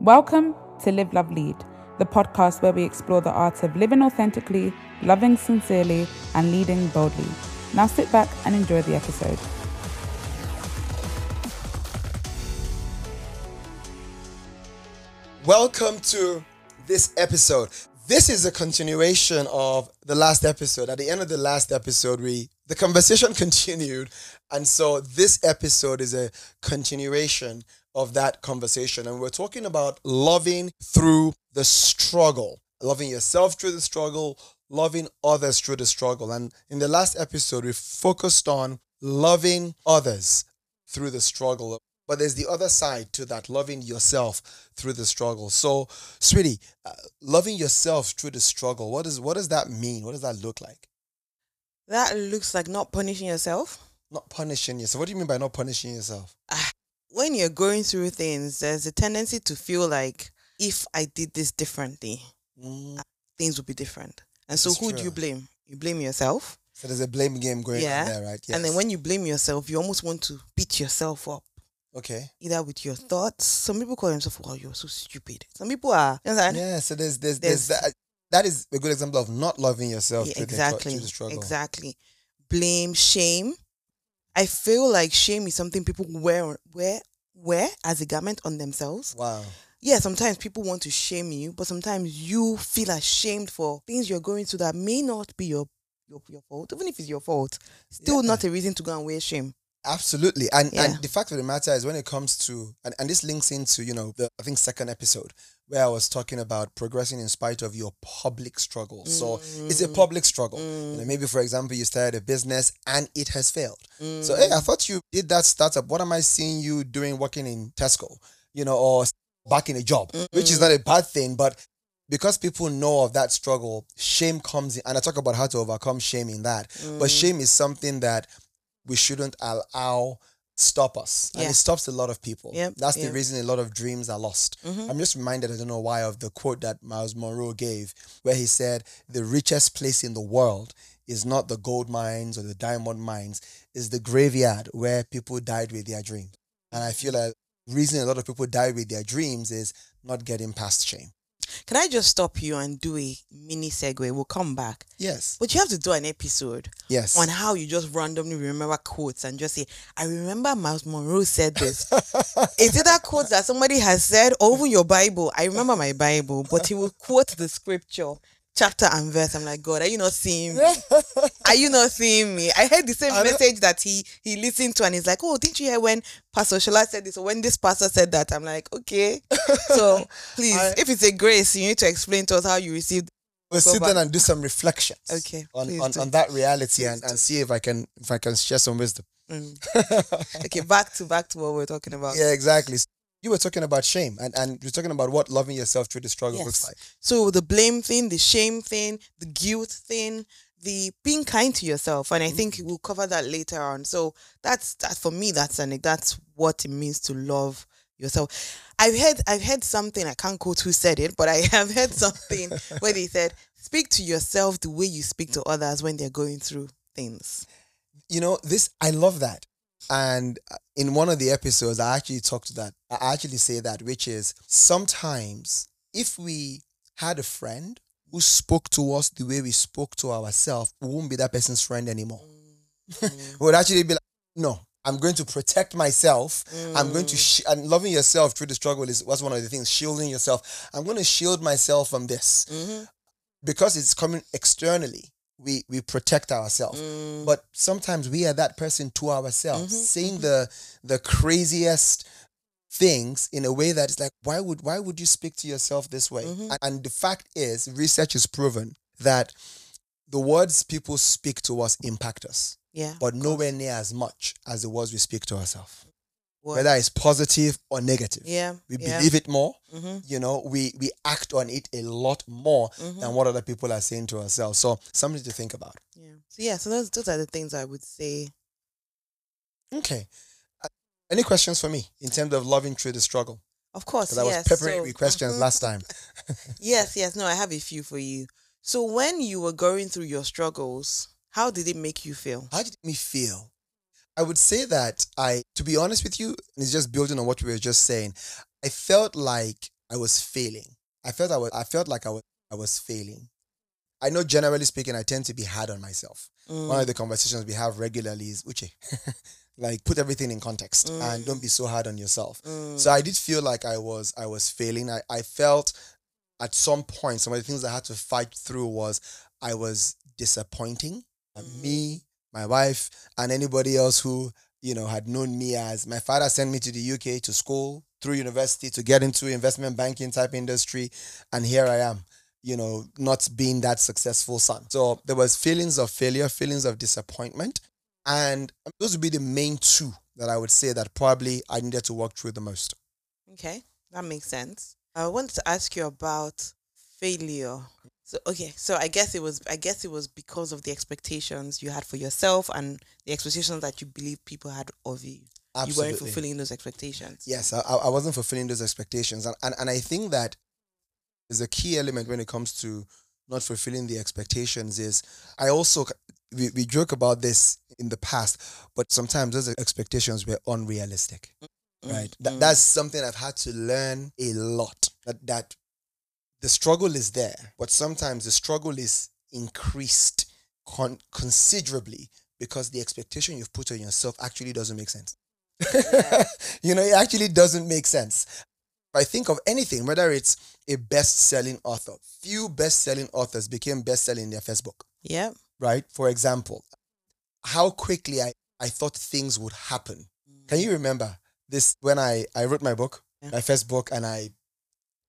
Welcome to Live, Love, Lead, the podcast where we explore the art of living authentically, loving sincerely, and leading boldly. Now sit back and enjoy the episode. Welcome to this episode. This is a continuation of the last episode. At the end of the last episode, we the conversation continued, and so this episode is a continuation of that conversation. And we're talking about loving through the struggle, loving yourself through the struggle, loving others through the struggle. And in the last episode, we focused on loving others through the struggle. But there's the other side to that, loving yourself through the struggle. So, sweetie, uh, loving yourself through the struggle, what, is, what does that mean? What does that look like? That looks like not punishing yourself. Not punishing yourself. What do you mean by not punishing yourself? Ah, when you're going through things, there's a tendency to feel like if I did this differently, Mm, things would be different. And so, This is who do you blame? You blame yourself. so there's a blame game going Yeah. on there, right? And then when you blame yourself, you almost want to beat yourself up, Okay. either with your thoughts. Some people call themselves, wow, you're so stupid. Some people are, you understand? Yeah, so there's there's there's, There's- that that is a good example of not loving yourself Yeah, exactly. the. Exactly. Blame, shame. I feel like shame is something people wear wear wear as a garment on themselves. Wow. yeah, sometimes people want to shame you, but sometimes you feel ashamed for things you're going through that may not be your your, your fault. Even if it's your fault, still Yeah. not a reason to go and wear shame. Absolutely. And Yeah. and the fact of the matter is when it comes to and, and this links into, you know, the I think second episode where I was talking about progressing in spite of your public struggles. So it's a Mm, public struggle. You mm, know, maybe for example you started a business and it has failed. So mm. hey, I thought you did that startup. What am I seeing you doing working in Tesco? You know, or back in a job, which is Mm. not a bad thing, but because people know of that struggle, shame comes in. And I talk about how to overcome shame in that. But Mm. shame is something that we shouldn't allow stop us. And Yeah. it stops a lot of people. Yep, That's the reason a lot of dreams are lost. Mhm. I'm just reminded, I don't know why, of the quote that Myles Munroe gave, where he said, The richest place in the world is not the gold mines or the diamond mines, is the graveyard where people died with their dreams. And I feel like reason a lot of people die with their dreams is not getting past shame. Can I just stop you and do a mini segue? We'll come back. Yes. But you have to do an episode Yes. on how you just randomly remember quotes and just say, I remember Myles Munroe said this. Is it that quote that somebody has said over your Bible? I remember my Bible, but he will quote the scripture, chapter and verse. I'm like, God, are you not seeing me? Are you not seeing me? I heard the same message that he he listened to, and he's like, "Oh, didn't you hear when Pastor Shola said this or when this pastor said that?" I'm like, "Okay." So please, I- if it's a grace, you need to explain to us how you received. we'll Go sit back. down and do some reflections Okay, on, on, do. on that reality and, and see if I can if I can share some wisdom. Mm. Okay, back to back to what we're talking about. Yeah, exactly. You were talking about shame and, and you're talking about what loving yourself through the struggle looks like. So the blame thing, the shame thing, the guilt thing, the being kind to yourself, and I think mm-hmm. we'll cover that later on. So that's that for me. That's an that's what it means to love yourself. I've heard I've heard something I can't quote who said it, but I have heard something where they said, "Speak to yourself the way you speak to others when they're going through things." You know, this I love that. And uh, in one of the episodes, I actually talked to that. I actually say that, which is sometimes if we had a friend who spoke to us the way we spoke to ourselves, we won't be that person's friend anymore. Mm, We would actually be like, no, I'm going to protect myself. I'm going to, mm, sh- and loving yourself through the struggle is was one of the things, shielding yourself. I'm going to shield myself from this mhm, because it's coming externally. We we protect ourselves, mm, but sometimes we are that person to ourselves, Mhm, saying the the craziest things in a way that is like, why would why would you speak to yourself this way? Mhm. And, and the fact is, research has proven that the words people speak to us impact us yeah, but nowhere near as much as the words we speak to ourselves. What? Whether it's positive or negative. yeah, We yeah. believe it more, hmm you know, we we act on it a lot more hmm than what other people are saying to ourselves. So something to think about. Yeah. So yeah, so those those are the things I would say. Okay. Uh, Any questions for me in terms of loving through the struggle? Of course, Because I was yes. peppering so- with questions Mhm. last time. Yes, yes. No, I have a few for you. So when you were going through your struggles, how did it make you feel? How did it make me feel? I would say that I, to be honest with you, and it's just building on what we were just saying, I felt like I was failing. I felt I was I felt like I was I was failing. I know generally speaking, I tend to be hard on myself. Mm. One of the conversations we have regularly is Uche. like put everything in context and don't be so hard on yourself. Mm. So I did feel like I was I was failing. I, I felt at some point some of the things I had to fight through was I was disappointing Mm. me, my wife, and anybody else who you know had known me as my father sent me to the UK to school through university to get into investment banking type industry, and here I am. You know, not being that successful son. So there was feelings of failure, feelings of disappointment, and those would be the main two that I would say that probably I needed to work through the most. Okay, that makes sense. I wanted to ask you about failure. So okay, so I guess it was I guess it was because of the expectations you had for yourself and the expectations that you believe people had of you. Absolutely. You weren't fulfilling those expectations. Yes, I, I wasn't fulfilling those expectations. And, and, and I think that is a key element when it comes to not fulfilling the expectations is I also, we, we joke about this in the past, but sometimes those expectations were unrealistic, Mm, right? That, mm. That's something I've had to learn a lot, that, that the struggle is there, but sometimes the struggle is increased con- considerably because the expectation you've put on yourself actually doesn't make sense. you know, it actually doesn't make sense. If I think of anything, whether it's a best-selling author, few best-selling authors became best-selling in their first book, Yeah. right? For example, how quickly I, I thought things would happen. Can mm. you remember this when I, I wrote my book, Yeah. my first book, and I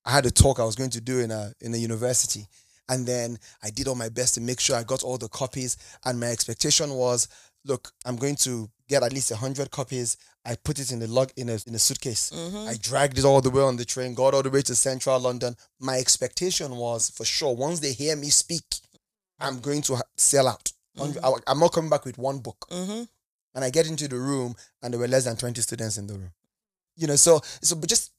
I had a talk I was going to do in a in a university. And then I did all my best to make sure I got all the copies. And my expectation was, look, I'm going to get at least hundred copies. I put it in the lug in a in a suitcase. Mhm. I dragged it all the way on the train, got all the way to central London. My expectation was for sure, once they hear me speak, I'm going to sell out. Mhm. I- I'm not coming back with one book. Mm-hmm. And I get into the room, and there were less than 20 students in the room. You know, so so but just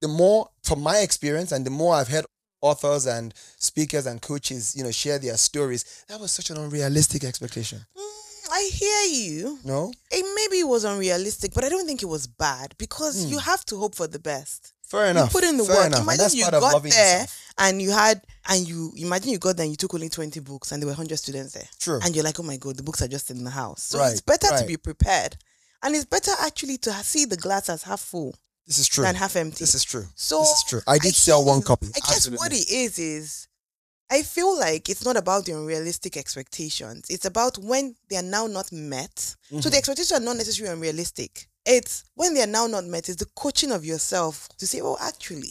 the more from my experience, and the more I've heard authors and speakers and coaches, you know, share their stories, that was such an unrealistic expectation. Mm, I hear you. No, It maybe it was unrealistic, but I don't think it was bad because Hmm. you have to hope for the best. fair enough. You put in the fair work. enough. Imagine you got there yourself. and you had and you imagine you got there and you took only 20 books and there were 100 students there. True. And you're like, oh my God, the books are just in the house. So Right, it's better to be prepared. And it's better actually to see the glass as half full This is true. than half empty. This is true. so this is true. I did I sell hear one copy. I guess what it is is I feel like it's not about the unrealistic expectations. It's about when they are now not met. So Mm-hmm. the expectations are not necessarily unrealistic. It's when they are now not met, it's the coaching of yourself to say, oh, actually,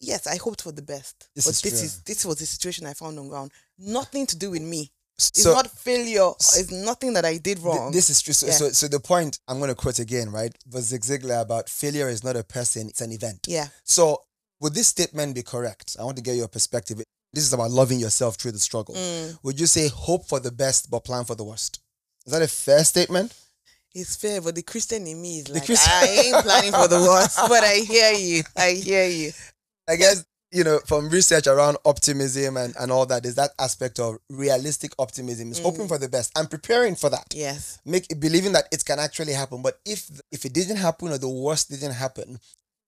yes, I hoped for the best. This but is this true. is this was the situation I found on ground. Nothing to do with me. It's So- not failure. It's nothing that I did Th- wrong. This is true. So, Yeah. so, so the point I'm going to quote again, right, was Zig Ziglar about failure is not a person, it's an event. yeah. So, would this statement be correct? I want to get your perspective. This is about loving yourself through the struggle. Mm. Would you say hope for the best but plan for the worst? Is that a fair statement? It's fair, but the Christian in me is like, I ain't planning for the worst, but I hear you. I hear you. I guess, you know, from research around optimism and, and all that, is that aspect of realistic optimism. Is hoping mm. for the best and preparing for that. Yes. Make believing that it can actually happen. But if if it didn't happen or the worst didn't happen,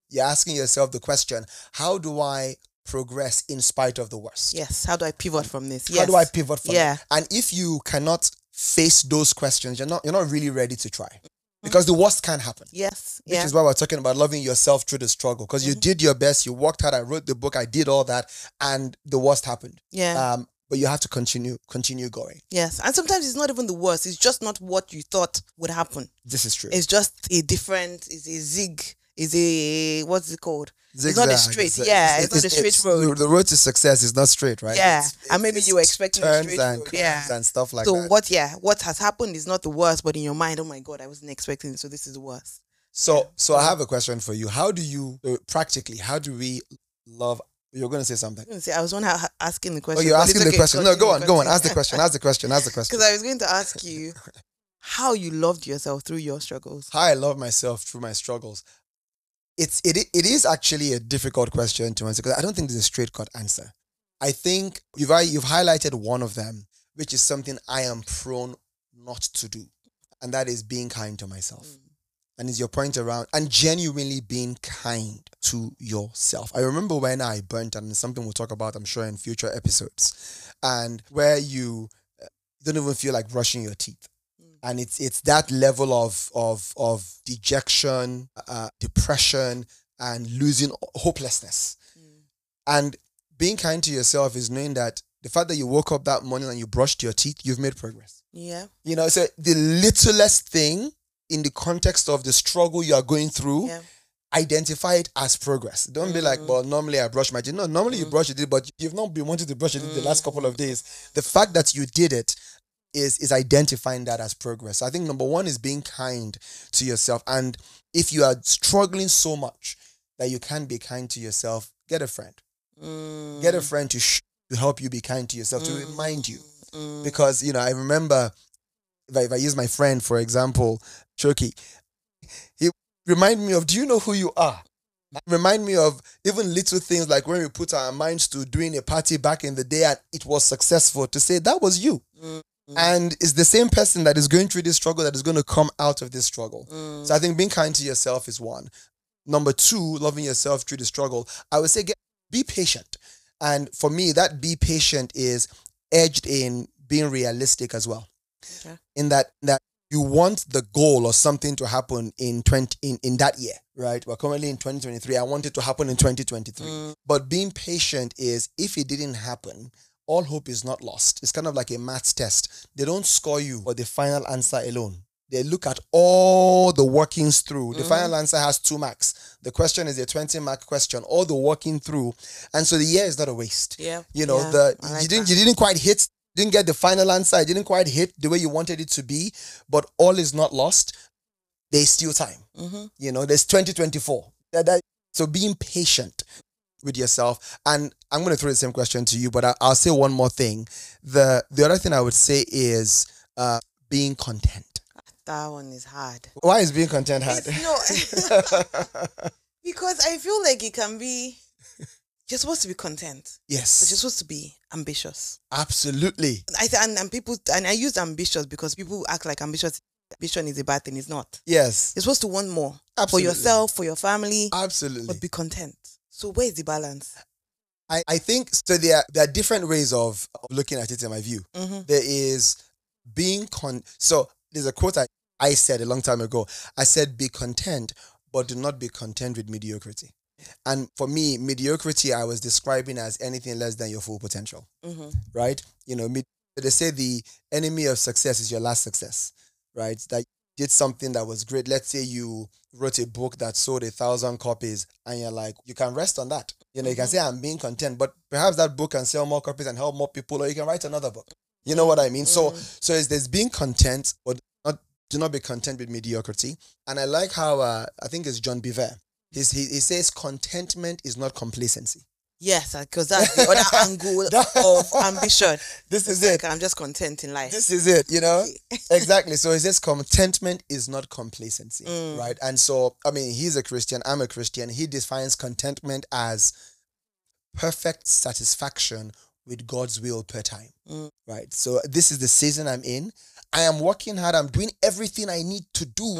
you're asking yourself the question, how do I progress in spite of the worst? Yes. How do I pivot from this? Yes. How do I pivot from Yeah. it? And if you cannot face those questions, you're not you're not really ready to try. Because the worst can happen. Yes. Which Yeah. is why we're talking about loving yourself through the struggle. Because you did your best, you worked hard, I wrote the book, I did all that, and the worst happened. yeah. Um, but you have to continue, continue going. yes. And sometimes it's not even the worst. It's just not what you thought would happen. This is true. It's just a different. It's a zig. Is a what's it called? It's not a Zigzag, straight. yeah. it's- It's, not a straight it's- road. The road to success is not straight, right? Yeah. It's- And maybe you were expecting a turns straight and road. Yeah. and stuff like so that. what? Yeah. What has happened is not the worst, but in your mind, oh my god, I wasn't expecting. it, So this is the worst. So, so I have a question for you. How do you uh, practically? How do we love? You're going to say something. I was say- I was one ha- asking the Oh, question. you're asking the okay, question. No, go on, go on. Ask the question. Ask the question. Ask the question. Because I was going to ask you how you loved yourself through your struggles. How I love myself through my struggles. It's it it is actually a difficult question to answer because I don't think there's a straight cut answer. I think you've you've highlighted one of them, which is something I am prone not to do, and that is being kind to myself. and is your point around and genuinely being kind to yourself. I remember when I burnt, and something we'll talk about, I'm sure, in future episodes, and where you uh, don't even feel like brushing your teeth. And it's it's that level of of of dejection, uh, depression, and losing hopelessness. Mm. And being kind to yourself is knowing that the fact that you woke up that morning and you brushed your teeth, you've made progress. Yeah. You know, so the littlest thing in the context of the struggle you are going through, Yeah. identify it as progress. Don't be like, mm-hmm. well, normally I brush my teeth. No, normally you mm-hmm. brush your teeth, but you've not been wanting to brush your teeth the last couple of mm. days. The fact that you did it is is identifying that as progress. I think number one is being kind to yourself. And if you are struggling so much that you can't be kind to yourself, get a friend. Mm. Get a friend to sh- to help you be kind to yourself, to remind you Mm. because you know I remember if I, if I use my friend for example, Choki, he remind me of do you know who you are? Remind me of even little things like when we put our minds to doing a party back in the day and it was successful to say that was you. Mm. And it's the same person that is going through this struggle that is going to come out of this struggle. Mm. So I think being kind to yourself is one. Number two, loving yourself through the struggle. I would say get, be patient. And for me, that be patient is edged in being realistic as well. Okay. In that that you want the goal or something to happen in 20 in, in that year, right? We're currently in 2023. I want it to happen in 2023. Mm. But being patient is if it didn't happen, all hope is not lost. It's kind of like a maths test. They don't score you for the final answer alone. They look at all the workings through. The final answer has two marks. The question is a 20 mark question, all the working through. And so the year is not a waste. Yeah. You know, yeah, the like you didn't that. you didn't quite hit didn't get the final answer. It didn't quite hit the way you wanted it to be, but all is not lost. There's still time. Mhm. You know, there's 2024. That, that, so being patient with yourself. And I'm going to throw the same question to you, but I, I'll say one more thing. The the other thing I would say is uh, being content. That one is hard. Why is being content hard? It's no, because I feel like it can be. You're supposed to be content, Yes. but you're supposed to be ambitious. absolutely. I th- and, and people and I use ambitious because people act like ambitious ambition is a bad thing. It's not. Yes, You're supposed to want more for yourself, for your family, absolutely. but be content. So where is the balance? I, I think so. There are, there are different ways of, of looking at it. In my view, Mm-hmm. there is being con. So there's a quote I, I said a long time ago. I said, "Be content, but do not be content with mediocrity." And for me, mediocrity I was describing as anything less than your full potential. Mm-hmm. right? You know, me- they say the enemy of success is your last success, right? That did something that was great. Let's say you wrote a book that sold a thousand copies, and you're like, you can rest on that. You know, you can say I'm being content, but perhaps that book can sell more copies and help more people, or you can write another book. You know what I mean? So, so it's there's being content, but not do not be content with mediocrity. And I like how uh, I think it's John Bevere. He's, he, he says contentment is not complacency. Yes, because that's the other angle of ambition. This is it. Like, I'm just content in life. this is it you know exactly so it says contentment is not complacency Mm. right and so i mean he's a christian i'm a christian he defines contentment as perfect satisfaction with god's will per time Mm. right so this is the season i'm in i am working hard i'm doing everything i need to do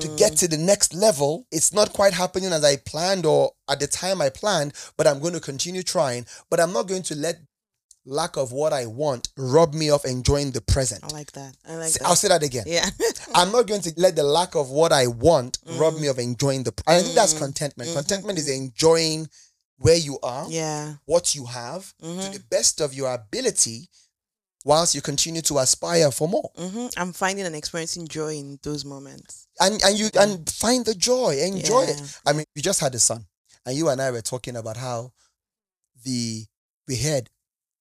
to Mm. get to the next level it's not quite happening as i planned or at the time i planned but i'm going to continue trying but i'm not going to let lack of what i want rob me of enjoying the present I like that. I like that. I'll say that again. yeah. I'm not going to let the lack of what I want rob Mm. me of enjoying the. I think that's contentment. Contentment is enjoying where you are, Mm-hmm. yeah. what you have, to Mhm. the best of your ability, whilst you continue to aspire for more. hmm I'm finding and experiencing joy in those moments. And and you and find the joy, enjoy Yeah. it. I mean, we just had a son, and you and I were talking about how the we heard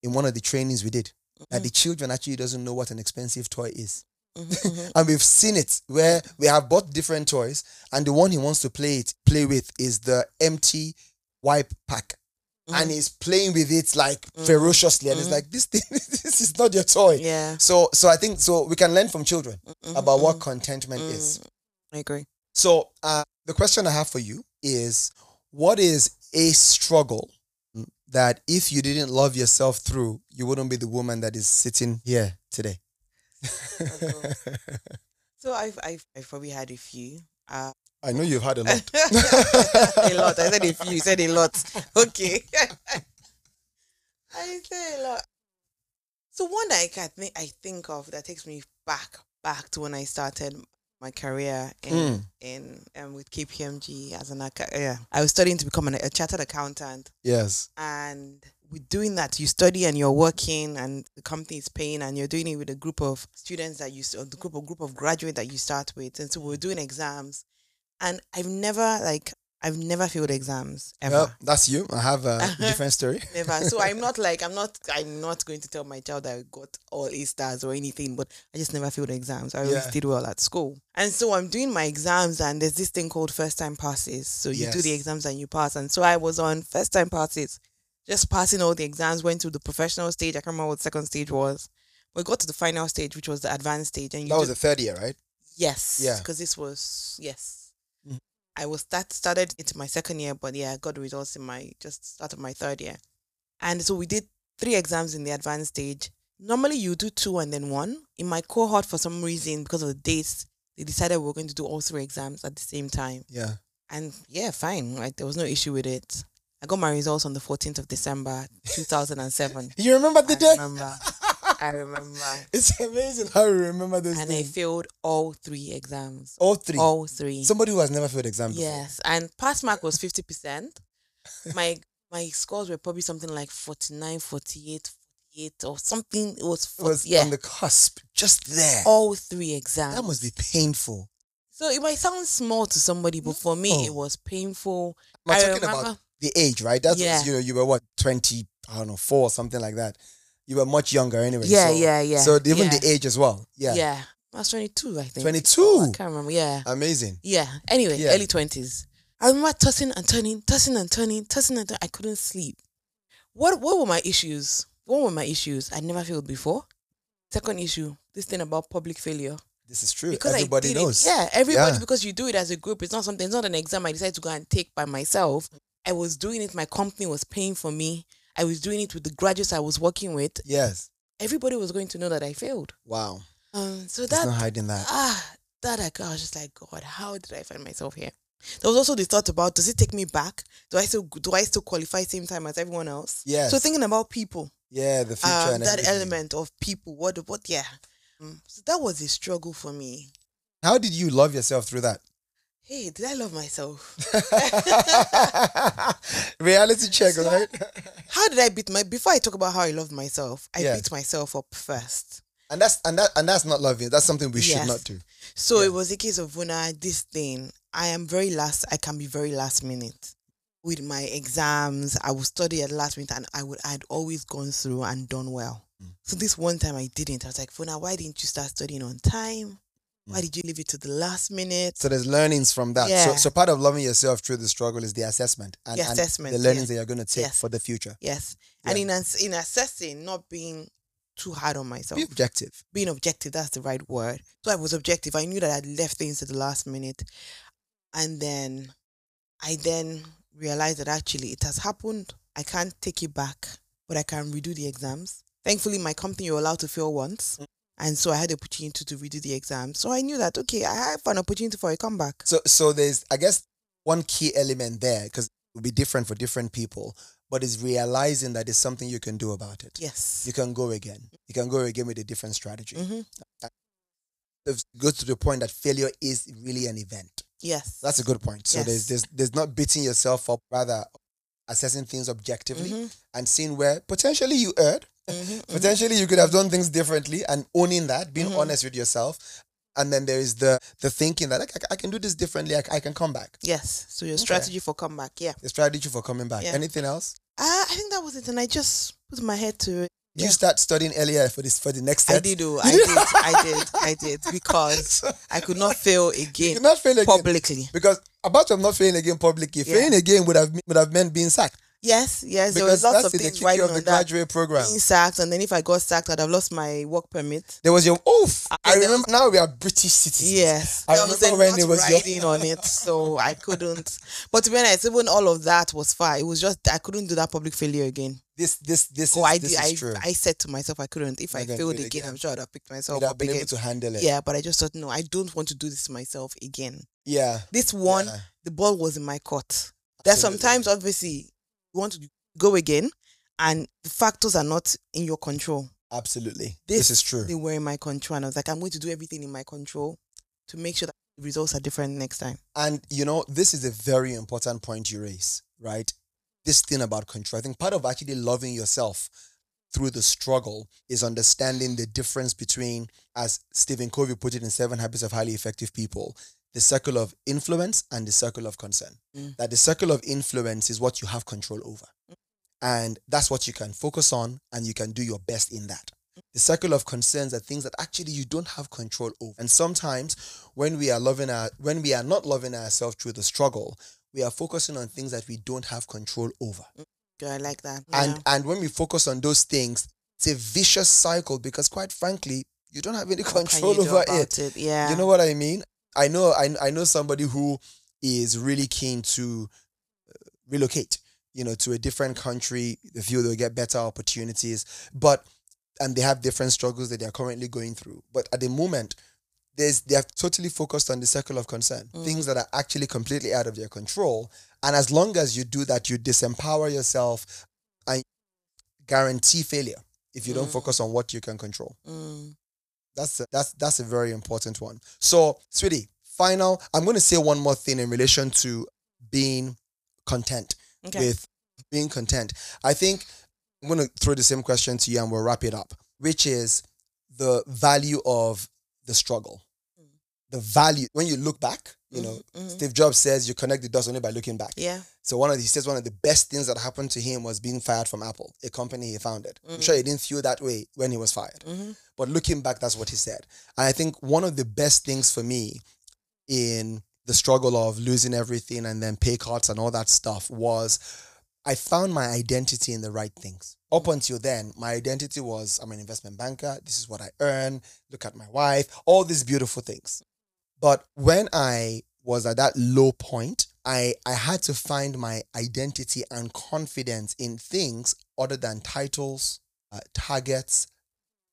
in one of the trainings we did that the children actually doesn't know what an expensive toy is. Mhm. and we've seen it where we have bought different toys and the one he wants to play it play with is the empty wipe pack and he's playing with it like ferociously and it's like this thing this is not your toy yeah. so so i think so we can learn from children Mhm. about what contentment is I agree. so uh the question i have for you is what is a struggle that if you didn't love yourself through you wouldn't be the woman that is sitting here today So I've, I've I've probably had a few. Uh, I know you've had a lot. a lot. I said a few. You said a lot. Okay. I said a lot. So one that I can think I think of that takes me back back to when I started my career in Mm. in um, with KPMG as an yeah. I was studying to become an, a chartered accountant, yes. and with doing that, you study and you're working, and the company is paying, and you're doing it with a group of students that you the group of group of graduate that you start with, and so we're doing exams, and I've never like I've never failed exams ever. Well, that's you. I have a uh-huh. different story. Never. So I'm not like I'm not I'm not going to tell my child that I got all A stars or anything, but I just never failed exams. I always Yeah. did well at school. And so I'm doing my exams and there's this thing called first time passes. So you do the exams and you pass. And so I was on first time passes, just passing all the exams, went to the professional stage. I can't remember what the second stage was. We got to the final stage, which was the advanced stage. And you That was the third year, right? Yes. Yeah. Because this was yes. Mhm. I was start started into my second year, but yeah, I got the results in my just started my third year. And so we did three exams in the advanced stage. Normally you do two and then one. In my cohort, for some reason, because of the dates, they decided we were going to do all three exams at the same time. Yeah. And yeah, fine. Like there was no issue with it. I got my results on the 14th of December, 2007. You remember the I day? remember. I remember. It's amazing how you remember those And I failed all three exams. All three. All three. Somebody who has never failed exam before. Yes, and pass mark was 50%. my my scores were probably something like 49, 48, 48 or something. It was, It was yeah, on the cusp, just there. all three exams. that must be painful. so it might sound small to somebody, but for me, No. it oh. was painful. I'm I talking remember, about the age, right? That's Yeah. you know, you were what, 20, I don't know, four or something like that. You were much younger anyway. yeah, so, yeah, yeah. So even yeah, the age as well. Yeah. yeah. I was 22, I think. 22? Oh, I can't remember. Yeah. Amazing. Yeah. Anyway, Yeah. early twenties. I remember tossing and turning, tossing and turning, tossing and turning. I couldn't sleep. What What were my issues? What were my issues? I never failed before. Second issue, this thing about public failure. This is true. Because Everybody knows. It, yeah, everybody Yeah. because you do it as a group. It's not something. It's not an exam I decided to go and take by myself. I was doing it. My company was paying for me. I was doing it with the graduates I was working with. Yes. Everybody was going to know that I failed. Wow. Um, so There's that no hiding that. ah, that I, I was just like, God, how did I find myself here? There was also the thought about does it take me back? Do I still do I still qualify same time as everyone else? Yeah. So thinking about people, yeah, the future um, and that everything. element of people, what what yeah. Um, so that was a struggle for me. How did you love yourself through that? Hey, did I love myself? Reality check, So- right? How did I beat my before I talk about how I love myself, I Yeah. beat myself up first. And that's and that and that's not loving. That's something we should not do. So Yeah. it was a case of when I this thing, I am very last I can be very last minute. With my exams, I would study at last minute and I would I'd always gone through and done well. Mm. So this one time I didn't. I was like, Funa, why didn't you start studying on time? Why Mm. did you leave it to the last minute? So there's learnings from that. So Yeah. so part of loving yourself through the struggle is the assessment and, The and assessment, the learnings yeah. that you're going to take Yes. for the future. Yes. And in in assessing, not being too hard on myself. Be objective. being objective that's the right word so i was objective i knew that i'd left things to the last minute and then i then realized that actually it has happened i can't take it back but i can redo the exams thankfully my company you're allowed to fail once and so i had the opportunity to redo the exam so i knew that okay i have an opportunity for a comeback So so there's I guess one key element there because it will be different for different people, but is realizing that there's something you can do about it. yes You can go again. You can go again with a different strategy. hmm It goes to the point that failure is really an event. yes That's a good point. So there's Yes. there's there's not beating yourself up, rather assessing things objectively Mhm, and seeing where potentially you erred, mhm, mhm. potentially you could have done things differently, and owning that, being Mhm. honest with yourself. And then there is the the thinking that like, I, I can do this differently. I, I can come back. yes so your Okay. strategy for comeback yeah The strategy for coming back. Yeah. Anything else? uh, i think that was it and i just put my head to it Did you start studying earlier for this for the next I did, oh, I did? I did, I did, because I could not fail again not fail again. publicly. Because about to not failing again publicly, Yeah. failing again would have would have meant being sacked. Yes, yes. there Because was lots of things riding on the that. graduate program. Being sacked, and then if I got sacked, I'd have lost my work permit. There was your oof. I there remember now we are British citizens. Yes, I was remember when it was your- riding on it, so I couldn't. But to be honest, even all of that was fine. It was just I couldn't do that public failure again. This this this Oh, is, I this I, true. I said to myself I couldn't. If I failed again, again. I'm sure I'd have picked myself You'd up been again. able to handle it. Yeah, but I just thought no, I don't want to do this to myself again. Yeah. This one, Yeah. the ball was in my court. There's sometimes obviously you want to go again, and the factors are not in your control. Absolutely. This, is true. They were in my control, and I was like, I'm going to do everything in my control to make sure that the results are different next time. And you know, this is a very important point you raise, right? This thing about control. I think part of actually loving yourself through the struggle is understanding the difference between, as Stephen Covey put it in Seven Habits of Highly Effective People, the circle of influence and the circle of concern. Mm. That the circle of influence is what you have control over. And that's what you can focus on and you can do your best in that. The circle of concerns are things that actually you don't have control over. And sometimes when we are loving our when we are not loving ourselves through the struggle, we are focusing on things that we don't have control over. Good, I like that. And Yeah. and when we focus on those things, it's a vicious cycle because quite frankly, you don't have any control over about it. Yeah. You know what I mean? I know I, I know somebody who is really keen to uh, relocate, you know, to a different country. They feel they'll get better opportunities, but and they have different struggles that they are currently going through. But at the moment, there's they are totally focused on the circle of concern, Mm. things that are actually completely out of their control. And as long as you do that, you disempower yourself and guarantee failure if you don't Mm. focus on what you can control. Mm. That's a, that's that's a very important one. So, sweetie, final. I'm going to say one more thing in relation to being content Okay. with being content. I think I'm going to throw the same question to you and we'll wrap it up, which is the value of the struggle. Mm. The value when you look back, you know, Mhm, mhm. Steve Jobs says you connect the dots only by looking back. Yeah. So one of the, he says one of the best things that happened to him was being fired from Apple, a company he founded. I'm Mhm. sure he didn't feel that way when he was fired. hmm But looking back, that's what he said. And I think one of the best things for me in the struggle of losing everything and then pay cuts and all that stuff was I found my identity in the right things. Up until then, my identity was I'm an investment banker. This is what I earn. Look at my wife, all these beautiful things. But when I was at that low point, I, I had to find my identity and confidence in things other than titles, uh, targets,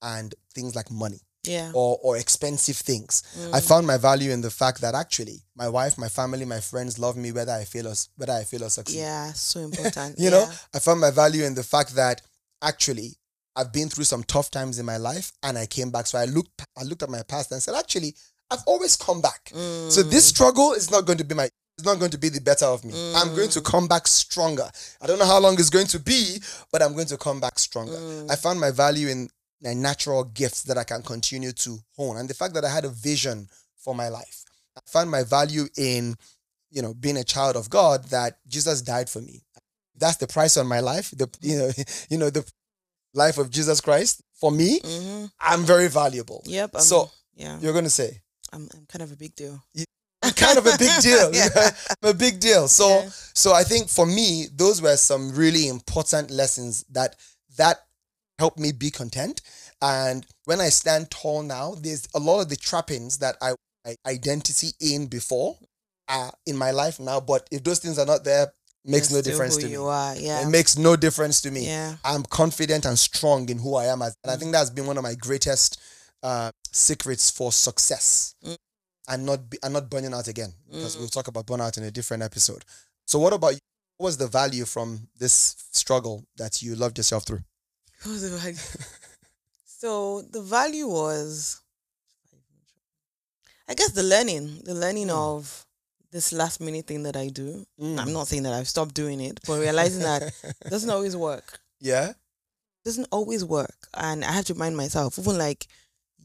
and things like money Yeah. or, or expensive things. I Mm. found my value in the fact that actually my wife, my family, my friends love me whether I fail or whether I fail or succeed. Yeah. So important. You know, I found my value in the fact that actually I've been through some tough times in my life and I came back. So I looked I looked at my past and said, actually, I've always come back. So this Mm. struggle is not going to be my it's not going to be the better of me. I'm going to Mm. come back stronger. I don't know how long it's going to be, but I'm going to come back stronger. Mm. I found my value in my natural gifts that I can continue to hone. And the fact that I had a vision for my life. I found my value in, you know, being a child of God that Jesus died for me. That's the price on my life. The you know, you know, the life of Jesus Christ. For me, Mhm. I'm very valuable. Yep. I'm, So, yeah, You're gonna say. I'm, I'm kind of a big deal. kind of a big deal. Yeah. a big deal. So Yeah. so I think for me, those were some really important lessons that that helped me be content. And when I stand tall now, there's a lot of the trappings that I, I identity in before are in my life now. But if those things are not there, makes You're no difference to me. are. Yeah. It makes no difference to me. yeah. I'm confident and strong in who I am as, and I Mm. think that's been one of my greatest uh, secrets for success, Mm. and not be, and not burning out again. Because Mm. we'll talk about burnout in a different episode. So, what about you? What was the value from this struggle that you loved yourself through? What was the value? so the value was, I guess, the learning, the learning Mm. of this last minute thing that I do. Mm. I'm not saying that I've stopped doing it, but realizing that it doesn't always work. yeah, doesn't always work. And I have to remind myself, even like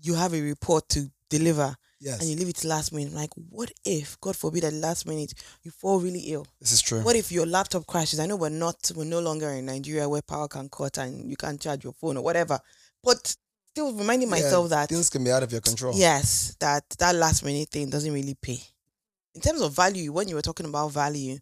you have a report to deliver yes, and you leave it last minute. Like, what if, God forbid, at last minute you fall really ill? this is true. What if your laptop crashes? I know we're not, we're no longer in Nigeria where power can cut and you can't charge your phone or whatever. But still reminding Yeah, myself that things can be out of your control. yes, that that last minute thing doesn't really pay. In terms of value, when you were talking about value,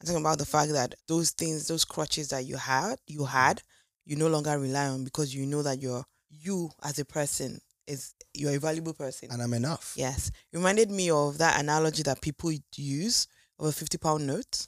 I'm talking about the fact that those things, those crutches that you had, you had, you no longer rely on because you know that you're you as a person is you're a valuable person. And I'm enough. Yes. Reminded me of that analogy that people use of a 50 pound note.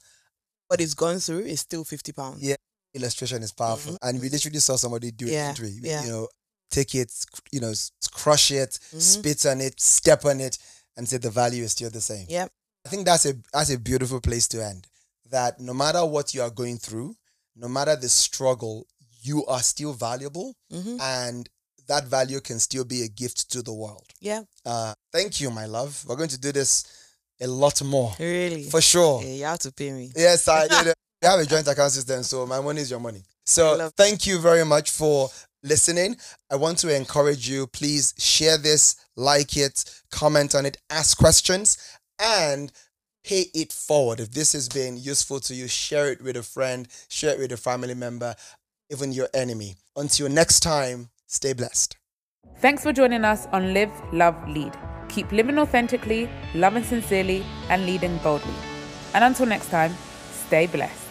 but it's gone through it's still 50 pounds. Yeah. Illustration is powerful. And we literally saw somebody do it, Mm-hmm. Yeah, we? yeah. You know, take it, you know, crush it, Mhm. spit on it, step on it, and say the value is still the same. Yep. I think that's a that's a beautiful place to end. That no matter what you are going through, no matter the struggle, you are still valuable, hmm and that value can still be a gift to the world. Yeah. Uh, thank you, my love. We're going to do this a lot more Really. for sure. Yeah, you have to pay me. Yes, I did. We have a joint account system, so my money is your money. So thank you very much for listening. I want to encourage you, please share this, like it, comment on it, ask questions, and pay it forward. If this has been useful to you, share it with a friend, share it with a family member, even your enemy. Until next time, stay blessed. Thanks for joining us on Live, Love, Lead. Keep living authentically, loving sincerely, and leading boldly. And until next time, stay blessed.